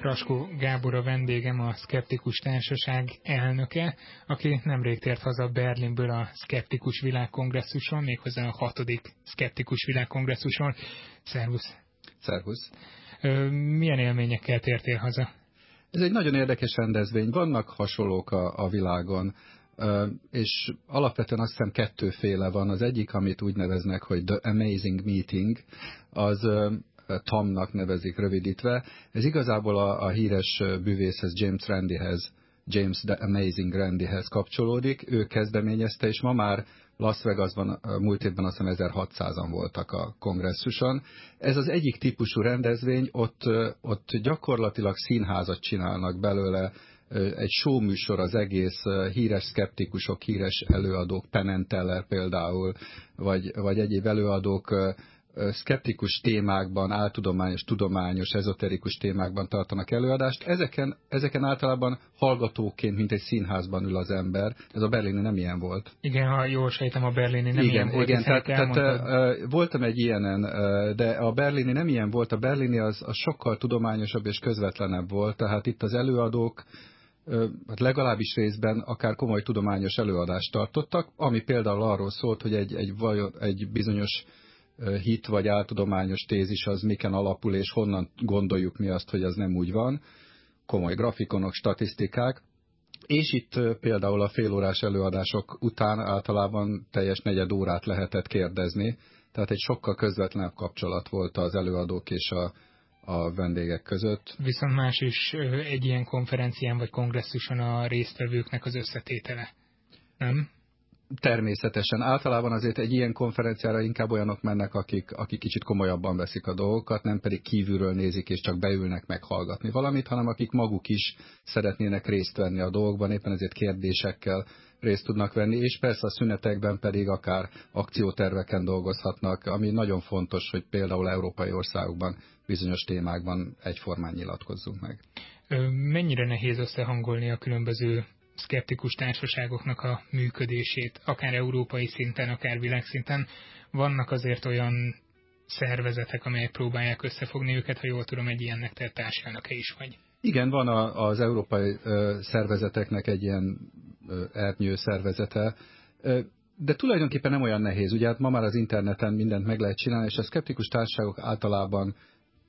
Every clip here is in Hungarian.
Raskó Gábor a vendégem, a Skeptikus Társaság elnöke, aki nemrég tért haza Berlinből a Skeptikus Világkongresszuson, méghozzá a hatodik Skeptikus Világkongresszuson. Szervusz! Szervusz! Milyen élményekkel tértél haza? Ez egy nagyon érdekes rendezvény. Vannak hasonlók a, a világon, és alapvetően azt hiszem kettőféle van. Az egyik, amit úgy neveznek, hogy The Amazing Meeting, az TAM-nak nevezik rövidítve. Ez igazából a, a híres bűvészhez James Randihez, James The Amazing Randihez kapcsolódik. Ő kezdeményezte, és ma már Las Vegasban múlt évben azt hiszem 1600-an voltak a kongresszuson. Ez az egyik típusú rendezvény, ott, ott gyakorlatilag színházat csinálnak belőle, egy show műsor az egész, híres szkeptikusok, híres előadók, Penenteller például, vagy, vagy egyéb előadók szkeptikus témákban, áltudományos, tudományos, ezoterikus témákban tartanak előadást. Ezeken, ezeken általában hallgatóként, mint egy színházban ül az ember. Ez a berlini nem ilyen volt. Igen, ha jól sejtem, a berlini nem igen, ilyen volt. Igen, tehát, tehát uh, voltam egy ilyenen, uh, de a berlini nem ilyen volt. A berlini az, az sokkal tudományosabb és közvetlenebb volt. Tehát itt az előadók hát legalábbis részben akár komoly tudományos előadást tartottak, ami például arról szólt, hogy egy, egy, egy bizonyos hit vagy áltudományos tézis az miken alapul, és honnan gondoljuk mi azt, hogy az nem úgy van. Komoly grafikonok, statisztikák. És itt például a félórás előadások után általában teljes negyed órát lehetett kérdezni, tehát egy sokkal közvetlenebb kapcsolat volt az előadók és a, a vendégek között. Viszont más is egy ilyen konferencián vagy kongresszuson a résztvevőknek az összetétele, nem? Természetesen. Általában azért egy ilyen konferenciára inkább olyanok mennek, akik, akik kicsit komolyabban veszik a dolgokat, nem pedig kívülről nézik és csak beülnek meghallgatni valamit, hanem akik maguk is szeretnének részt venni a dolgokban, éppen ezért kérdésekkel részt tudnak venni, és persze a szünetekben pedig akár akcióterveken dolgozhatnak, ami nagyon fontos, hogy például európai országokban bizonyos témákban egyformán nyilatkozzunk meg. Mennyire nehéz összehangolni a különböző szkeptikus társaságoknak a működését, akár európai szinten, akár világszinten. Vannak azért olyan szervezetek, amelyek próbálják összefogni őket, ha jól tudom, egy ilyennek te társelnöke is vagy. Igen, van a, az európai ö, szervezeteknek egy ilyen ö, ernyő szervezete, ö, de tulajdonképpen nem olyan nehéz. Ugye hát ma már az interneten mindent meg lehet csinálni, és a szkeptikus társaságok általában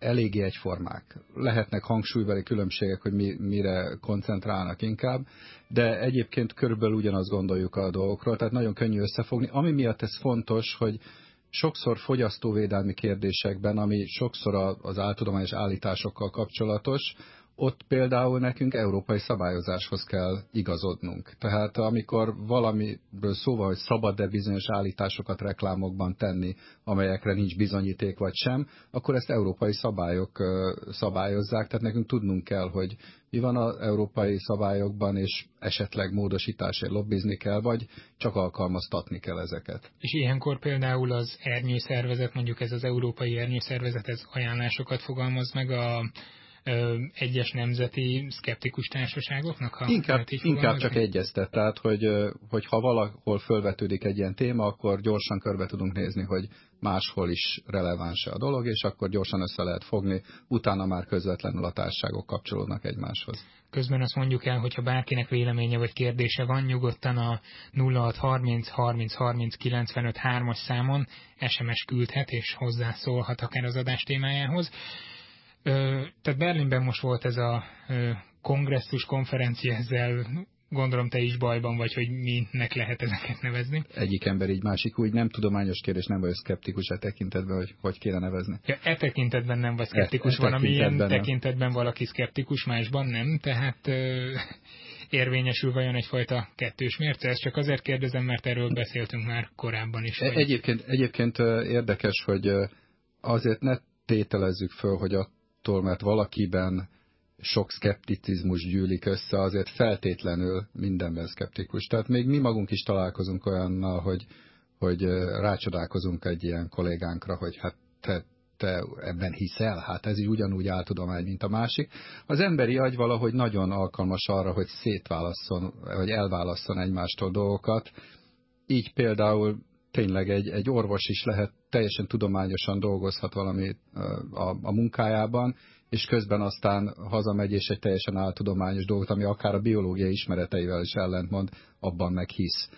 eléggé egyformák. Lehetnek hangsúlybeli különbségek, hogy mi, mire koncentrálnak inkább, de egyébként körülbelül ugyanazt gondoljuk a dolgokról, tehát nagyon könnyű összefogni. Ami miatt ez fontos, hogy sokszor fogyasztóvédelmi kérdésekben, ami sokszor az áltudományos állításokkal kapcsolatos, ott például nekünk európai szabályozáshoz kell igazodnunk. Tehát amikor valamiről szóval, hogy szabad-e bizonyos állításokat reklámokban tenni, amelyekre nincs bizonyíték vagy sem, akkor ezt európai szabályok szabályozzák, tehát nekünk tudnunk kell, hogy mi van az európai szabályokban, és esetleg módosításért lobbizni kell, vagy csak alkalmaztatni kell ezeket. És ilyenkor például az ernyőszervezet, mondjuk ez az európai ernyőszervezet, ez ajánlásokat fogalmaz meg a egyes nemzeti szkeptikus társaságoknak? Ha inkább, inkább csak egyeztet, tehát hogy, hogy ha valahol fölvetődik egy ilyen téma, akkor gyorsan körbe tudunk nézni, hogy máshol is releváns a dolog, és akkor gyorsan össze lehet fogni, utána már közvetlenül a társaságok kapcsolódnak egymáshoz. Közben azt mondjuk el, hogyha bárkinek véleménye vagy kérdése van, nyugodtan a 0630 30 30 95 3-as számon SMS küldhet és hozzászólhat akár az adás témájához. Tehát Berlinben most volt ez a kongresszus konferencia, ezzel gondolom te is bajban vagy, hogy minek lehet ezeket nevezni. Egyik ember így, másik úgy, nem tudományos kérdés, nem vagy szkeptikus e tekintetben, hogy hogy kéne nevezni. Ja, e tekintetben nem vagy szkeptikus, e, e van, ami ilyen nem. tekintetben valaki szkeptikus, másban nem, tehát ö, érvényesül vajon egyfajta kettős mérce? Ezt csak azért kérdezem, mert erről beszéltünk már korábban is. Vagy... Egyébként, egyébként érdekes, hogy azért ne tételezzük föl, hogy a attól, mert valakiben sok szkepticizmus gyűlik össze, azért feltétlenül mindenben szkeptikus. Tehát még mi magunk is találkozunk olyannal, hogy, hogy rácsodálkozunk egy ilyen kollégánkra, hogy hát te, te ebben hiszel, hát ez így ugyanúgy áltudomány, mint a másik. Az emberi agy valahogy nagyon alkalmas arra, hogy szétválasszon, vagy elválasszon egymástól dolgokat. Így például tényleg egy, egy orvos is lehet, teljesen tudományosan dolgozhat valami a, a munkájában, és közben aztán hazamegy, és egy teljesen áltudományos dolgot, ami akár a biológiai ismereteivel is ellentmond, abban meg hisz.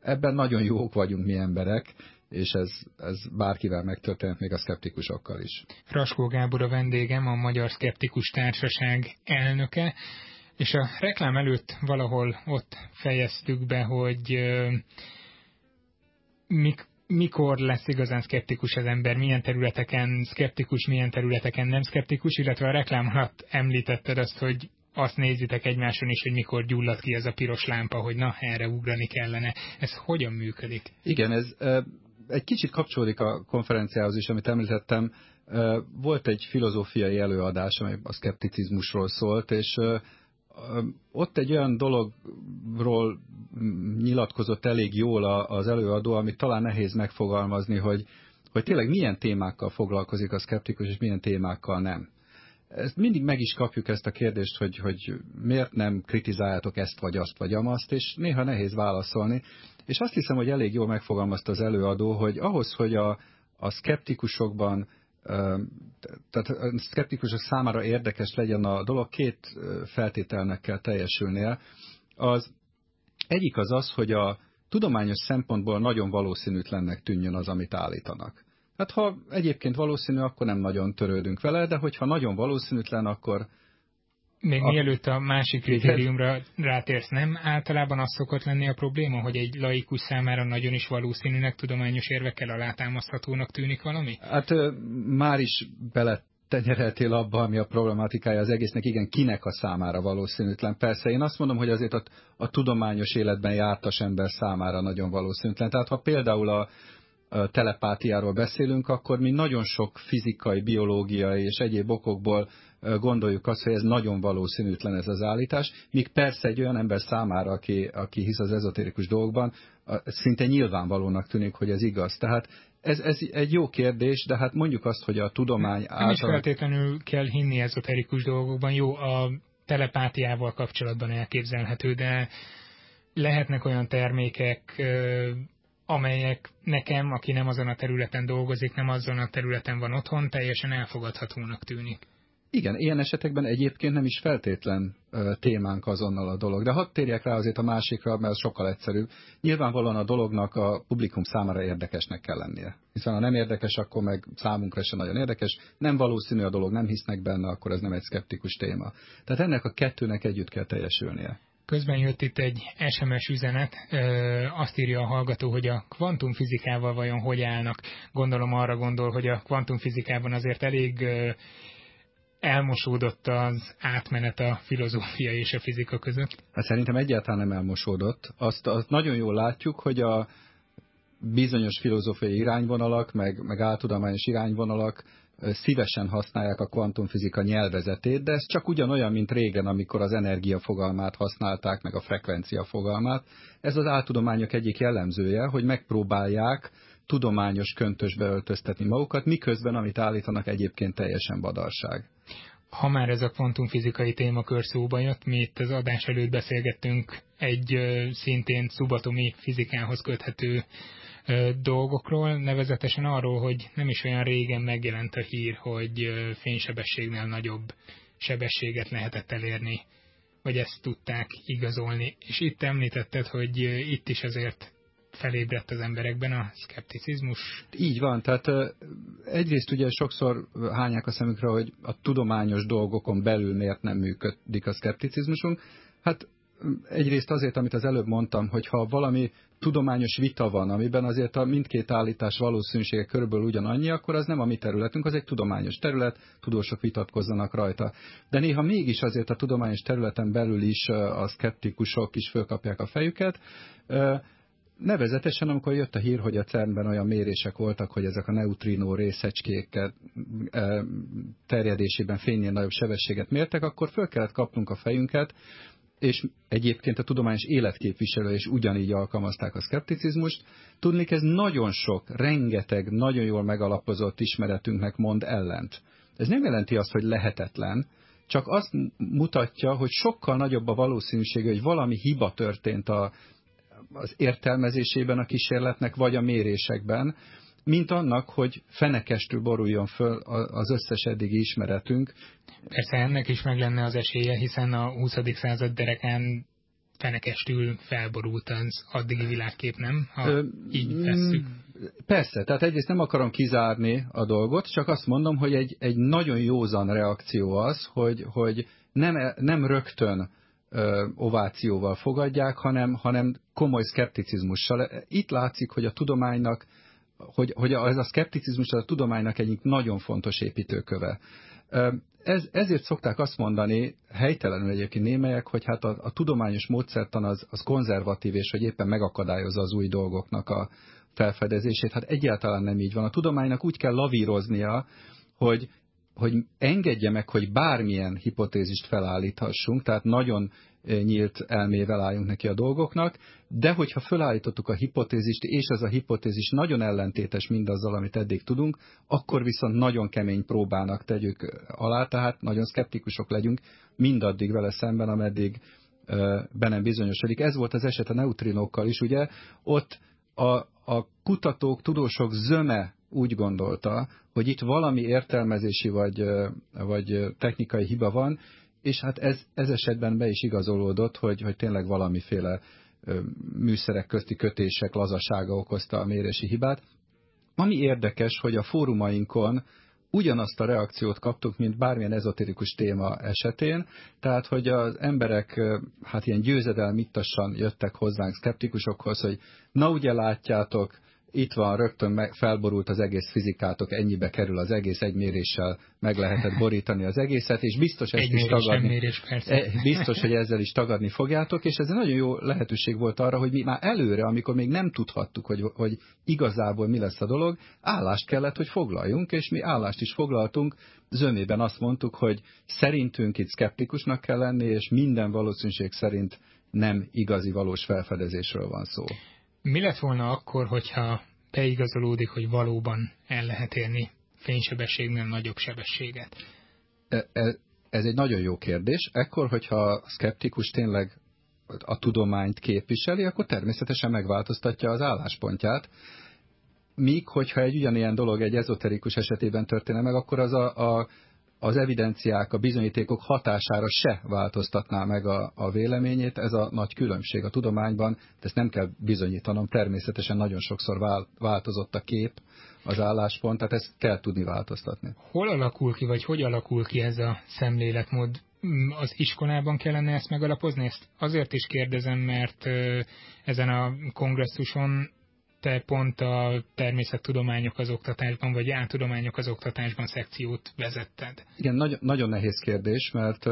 Ebben nagyon jók vagyunk mi emberek, és ez, ez bárkivel megtörtént, még a szkeptikusokkal is. Fraskó Gábor a vendégem, a Magyar Szkeptikus Társaság elnöke, és a reklám előtt valahol ott fejeztük be, hogy mik, mikor lesz igazán szkeptikus az ember, milyen területeken szkeptikus, milyen területeken nem szkeptikus, illetve a reklám alatt említetted azt, hogy azt nézitek egymáson is, hogy mikor gyullad ki ez a piros lámpa, hogy na, erre ugrani kellene. Ez hogyan működik? Igen, ez egy kicsit kapcsolódik a konferenciához is, amit említettem. Volt egy filozófiai előadás, amely a szkepticizmusról szólt, és ott egy olyan dologról nyilatkozott elég jól az előadó, amit talán nehéz megfogalmazni, hogy, hogy tényleg milyen témákkal foglalkozik a szkeptikus, és milyen témákkal nem. Ezt mindig meg is kapjuk ezt a kérdést, hogy, hogy miért nem kritizáljátok ezt vagy azt vagy amazt, és néha nehéz válaszolni. És azt hiszem, hogy elég jól megfogalmazta az előadó, hogy ahhoz, hogy a, a szkeptikusokban tehát a szkeptikusok számára érdekes legyen a dolog, két feltételnek kell teljesülnie. Az egyik az az, hogy a tudományos szempontból nagyon valószínűtlennek tűnjön az, amit állítanak. Hát ha egyébként valószínű, akkor nem nagyon törődünk vele, de hogyha nagyon valószínűtlen, akkor, még a... mielőtt a másik kritériumra rátérsz, nem általában az szokott lenni a probléma, hogy egy laikus számára nagyon is valószínűnek tudományos érvekkel alátámaszthatónak tűnik valami? Hát már is bele tenyereltél abba, ami a problematikája az egésznek, igen, kinek a számára valószínűtlen. Persze én azt mondom, hogy azért a, a tudományos életben jártas ember számára nagyon valószínűtlen. Tehát ha például a, a telepátiáról beszélünk, akkor mi nagyon sok fizikai, biológiai és egyéb okokból gondoljuk azt, hogy ez nagyon valószínűtlen ez az állítás, míg persze egy olyan ember számára, aki, aki hisz az ezotérikus dolgokban, szinte nyilvánvalónak tűnik, hogy ez igaz. Tehát ez, ez egy jó kérdés, de hát mondjuk azt, hogy a tudomány által... Nem is feltétlenül kell hinni ezoterikus dolgokban. Jó, a telepátiával kapcsolatban elképzelhető, de lehetnek olyan termékek, amelyek nekem, aki nem azon a területen dolgozik, nem azon a területen van otthon, teljesen elfogadhatónak tűnik. Igen, ilyen esetekben egyébként nem is feltétlen ö, témánk azonnal a dolog. De hadd térjek rá azért a másikra, mert sokkal egyszerűbb. Nyilvánvalóan a dolognak a publikum számára érdekesnek kell lennie. Hiszen ha nem érdekes, akkor meg számunkra sem nagyon érdekes. Nem valószínű a dolog, nem hisznek benne, akkor ez nem egy szkeptikus téma. Tehát ennek a kettőnek együtt kell teljesülnie. Közben jött itt egy SMS üzenet, azt írja a hallgató, hogy a kvantumfizikával vajon hogy állnak. Gondolom arra gondol, hogy a kvantumfizikában azért elég elmosódott az átmenet a filozófia és a fizika között? Hát szerintem egyáltalán nem elmosódott. Azt, azt nagyon jól látjuk, hogy a bizonyos filozófiai irányvonalak, meg, meg áltudományos irányvonalak szívesen használják a kvantumfizika nyelvezetét, de ez csak ugyanolyan, mint régen, amikor az energia fogalmát használták, meg a frekvencia fogalmát. Ez az áltudományok egyik jellemzője, hogy megpróbálják tudományos köntösbe öltöztetni magukat, miközben amit állítanak egyébként teljesen badarság. Ha már ez a kvantumfizikai témakör szóba jött, mi itt az adás előtt beszélgettünk egy szintén szubatomi fizikához köthető dolgokról, nevezetesen arról, hogy nem is olyan régen megjelent a hír, hogy fénysebességnél nagyobb sebességet lehetett elérni, vagy ezt tudták igazolni. És itt említetted, hogy itt is azért felébredt az emberekben a szkepticizmus? Így van, tehát egyrészt ugye sokszor hányák a szemükre, hogy a tudományos dolgokon belül miért nem működik a szkepticizmusunk. Hát egyrészt azért, amit az előbb mondtam, hogy ha valami tudományos vita van, amiben azért a mindkét állítás valószínűsége körülbelül ugyanannyi, akkor az nem a mi területünk, az egy tudományos terület, tudósok vitatkozzanak rajta. De néha mégis azért a tudományos területen belül is a szkeptikusok is fölkapják a fejüket, Nevezetesen, amikor jött a hír, hogy a CERN-ben olyan mérések voltak, hogy ezek a neutrino részecskék terjedésében fénynél nagyobb sebességet mértek, akkor föl kellett kapnunk a fejünket, és egyébként a tudományos életképviselő is ugyanígy alkalmazták a szkepticizmust. Tudnék, ez nagyon sok, rengeteg, nagyon jól megalapozott ismeretünknek mond ellent. Ez nem jelenti azt, hogy lehetetlen, csak azt mutatja, hogy sokkal nagyobb a valószínűség, hogy valami hiba történt a, az értelmezésében a kísérletnek, vagy a mérésekben, mint annak, hogy fenekestül boruljon föl az összes eddigi ismeretünk. Persze ennek is meg lenne az esélye, hiszen a 20. század derekán fenekestül felborult az addigi világkép, nem? Ha Ö, így vesszük. Persze, tehát egyrészt nem akarom kizárni a dolgot, csak azt mondom, hogy egy, egy nagyon józan reakció az, hogy, hogy nem, nem rögtön ö, ovációval fogadják, hanem, hanem komoly szkepticizmussal. Itt látszik, hogy a tudománynak, hogy, hogy ez a szkepticizmus a tudománynak egyik nagyon fontos építőköve. Ez, ezért szokták azt mondani, helytelenül egyébként némelyek, hogy hát a, a tudományos módszertan az, az konzervatív, és hogy éppen megakadályozza az új dolgoknak a felfedezését. Hát egyáltalán nem így van. A tudománynak úgy kell lavíroznia, hogy hogy engedje meg, hogy bármilyen hipotézist felállíthassunk, tehát nagyon nyílt elmével álljunk neki a dolgoknak, de hogyha felállítottuk a hipotézist, és ez a hipotézis nagyon ellentétes mindazzal, amit eddig tudunk, akkor viszont nagyon kemény próbának tegyük alá, tehát nagyon szkeptikusok legyünk mindaddig vele szemben, ameddig be nem bizonyosodik. Ez volt az eset a neutrinókkal is, ugye, ott a, a kutatók, tudósok zöme úgy gondolta, hogy itt valami értelmezési vagy, vagy technikai hiba van, és hát ez, ez esetben be is igazolódott, hogy, hogy tényleg valamiféle műszerek közti kötések lazasága okozta a mérési hibát. Ami érdekes, hogy a fórumainkon ugyanazt a reakciót kaptuk, mint bármilyen ezoterikus téma esetén, tehát hogy az emberek hát ilyen győzedelmittassan jöttek hozzánk szkeptikusokhoz, hogy na ugye látjátok, itt van, rögtön meg, felborult az egész fizikátok, ennyibe kerül az egész, egy méréssel meg lehetett borítani az egészet, és biztos ezt egy is tagadni. Mérés, persze. E, biztos, hogy ezzel is tagadni fogjátok, és ez egy nagyon jó lehetőség volt arra, hogy mi már előre, amikor még nem tudhattuk, hogy, hogy igazából mi lesz a dolog, állást kellett, hogy foglaljunk, és mi állást is foglaltunk, zömében azt mondtuk, hogy szerintünk itt szkeptikusnak kell lenni, és minden valószínűség szerint nem igazi valós felfedezésről van szó. Mi lett volna akkor, hogyha beigazolódik, hogy valóban el lehet érni fénysebességnél nagyobb sebességet? E, e, ez egy nagyon jó kérdés. Ekkor, hogyha a szkeptikus tényleg a tudományt képviseli, akkor természetesen megváltoztatja az álláspontját. Míg, hogyha egy ugyanilyen dolog egy ezoterikus esetében történne meg, akkor az a, a az evidenciák, a bizonyítékok hatására se változtatná meg a, a véleményét. Ez a nagy különbség a tudományban, de ezt nem kell bizonyítanom, természetesen nagyon sokszor változott a kép, az álláspont, tehát ezt kell tudni változtatni. Hol alakul ki, vagy hogy alakul ki ez a szemléletmód? Mm, az iskolában kellene ezt megalapozni? Ezt azért is kérdezem, mert ezen a kongresszuson te pont a természettudományok az oktatásban, vagy áltudományok az oktatásban szekciót vezetted. Igen, nagy, nagyon nehéz kérdés, mert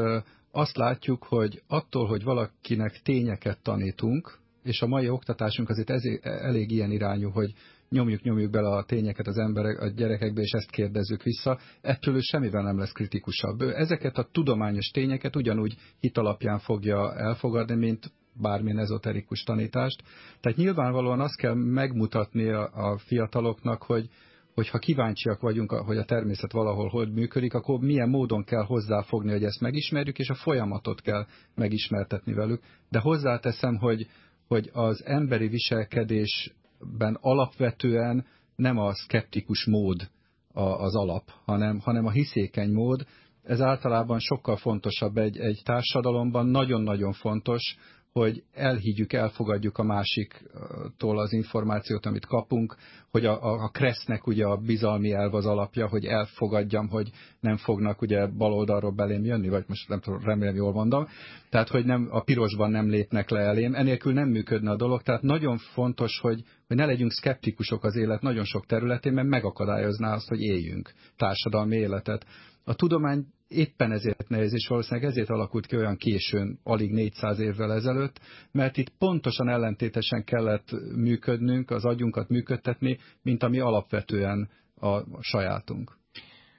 azt látjuk, hogy attól, hogy valakinek tényeket tanítunk, és a mai oktatásunk azért ez, elég ilyen irányú, hogy nyomjuk, nyomjuk bele a tényeket az emberek, a gyerekekbe, és ezt kérdezzük vissza, ettől ő semmivel nem lesz kritikusabb. Ezeket a tudományos tényeket ugyanúgy hit alapján fogja elfogadni, mint bármilyen ezoterikus tanítást. Tehát nyilvánvalóan azt kell megmutatni a, a fiataloknak, hogy, hogy ha kíváncsiak vagyunk, hogy a természet valahol hogy működik, akkor milyen módon kell hozzáfogni, hogy ezt megismerjük, és a folyamatot kell megismertetni velük. De hozzáteszem, hogy, hogy az emberi viselkedésben alapvetően nem a szkeptikus mód az alap, hanem, hanem a hiszékeny mód. Ez általában sokkal fontosabb egy, egy társadalomban, nagyon-nagyon fontos, hogy elhiggyük, elfogadjuk a másiktól az információt, amit kapunk, hogy a, a, a Kresznek ugye a bizalmi elv az alapja, hogy elfogadjam, hogy nem fognak ugye baloldalról belém jönni, vagy most nem tudom, remélem jól mondom, tehát hogy nem, a pirosban nem lépnek le elém, enélkül nem működne a dolog, tehát nagyon fontos, hogy, hogy ne legyünk szkeptikusok az élet nagyon sok területén, mert megakadályozná azt, hogy éljünk társadalmi életet. A tudomány éppen ezért nehéz, és valószínűleg ezért alakult ki olyan későn, alig 400 évvel ezelőtt, mert itt pontosan ellentétesen kellett működnünk, az agyunkat működtetni, mint ami alapvetően a sajátunk.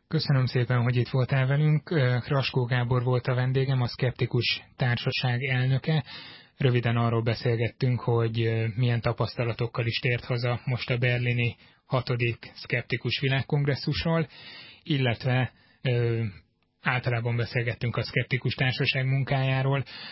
Köszönöm szépen, hogy itt voltál velünk. Kraskó Gábor volt a vendégem, a Skeptikus Társaság elnöke. Röviden arról beszélgettünk, hogy milyen tapasztalatokkal is tért haza most a berlini hatodik Skeptikus Világkongresszusról, illetve általában beszélgettünk a szkeptikus társaság munkájáról,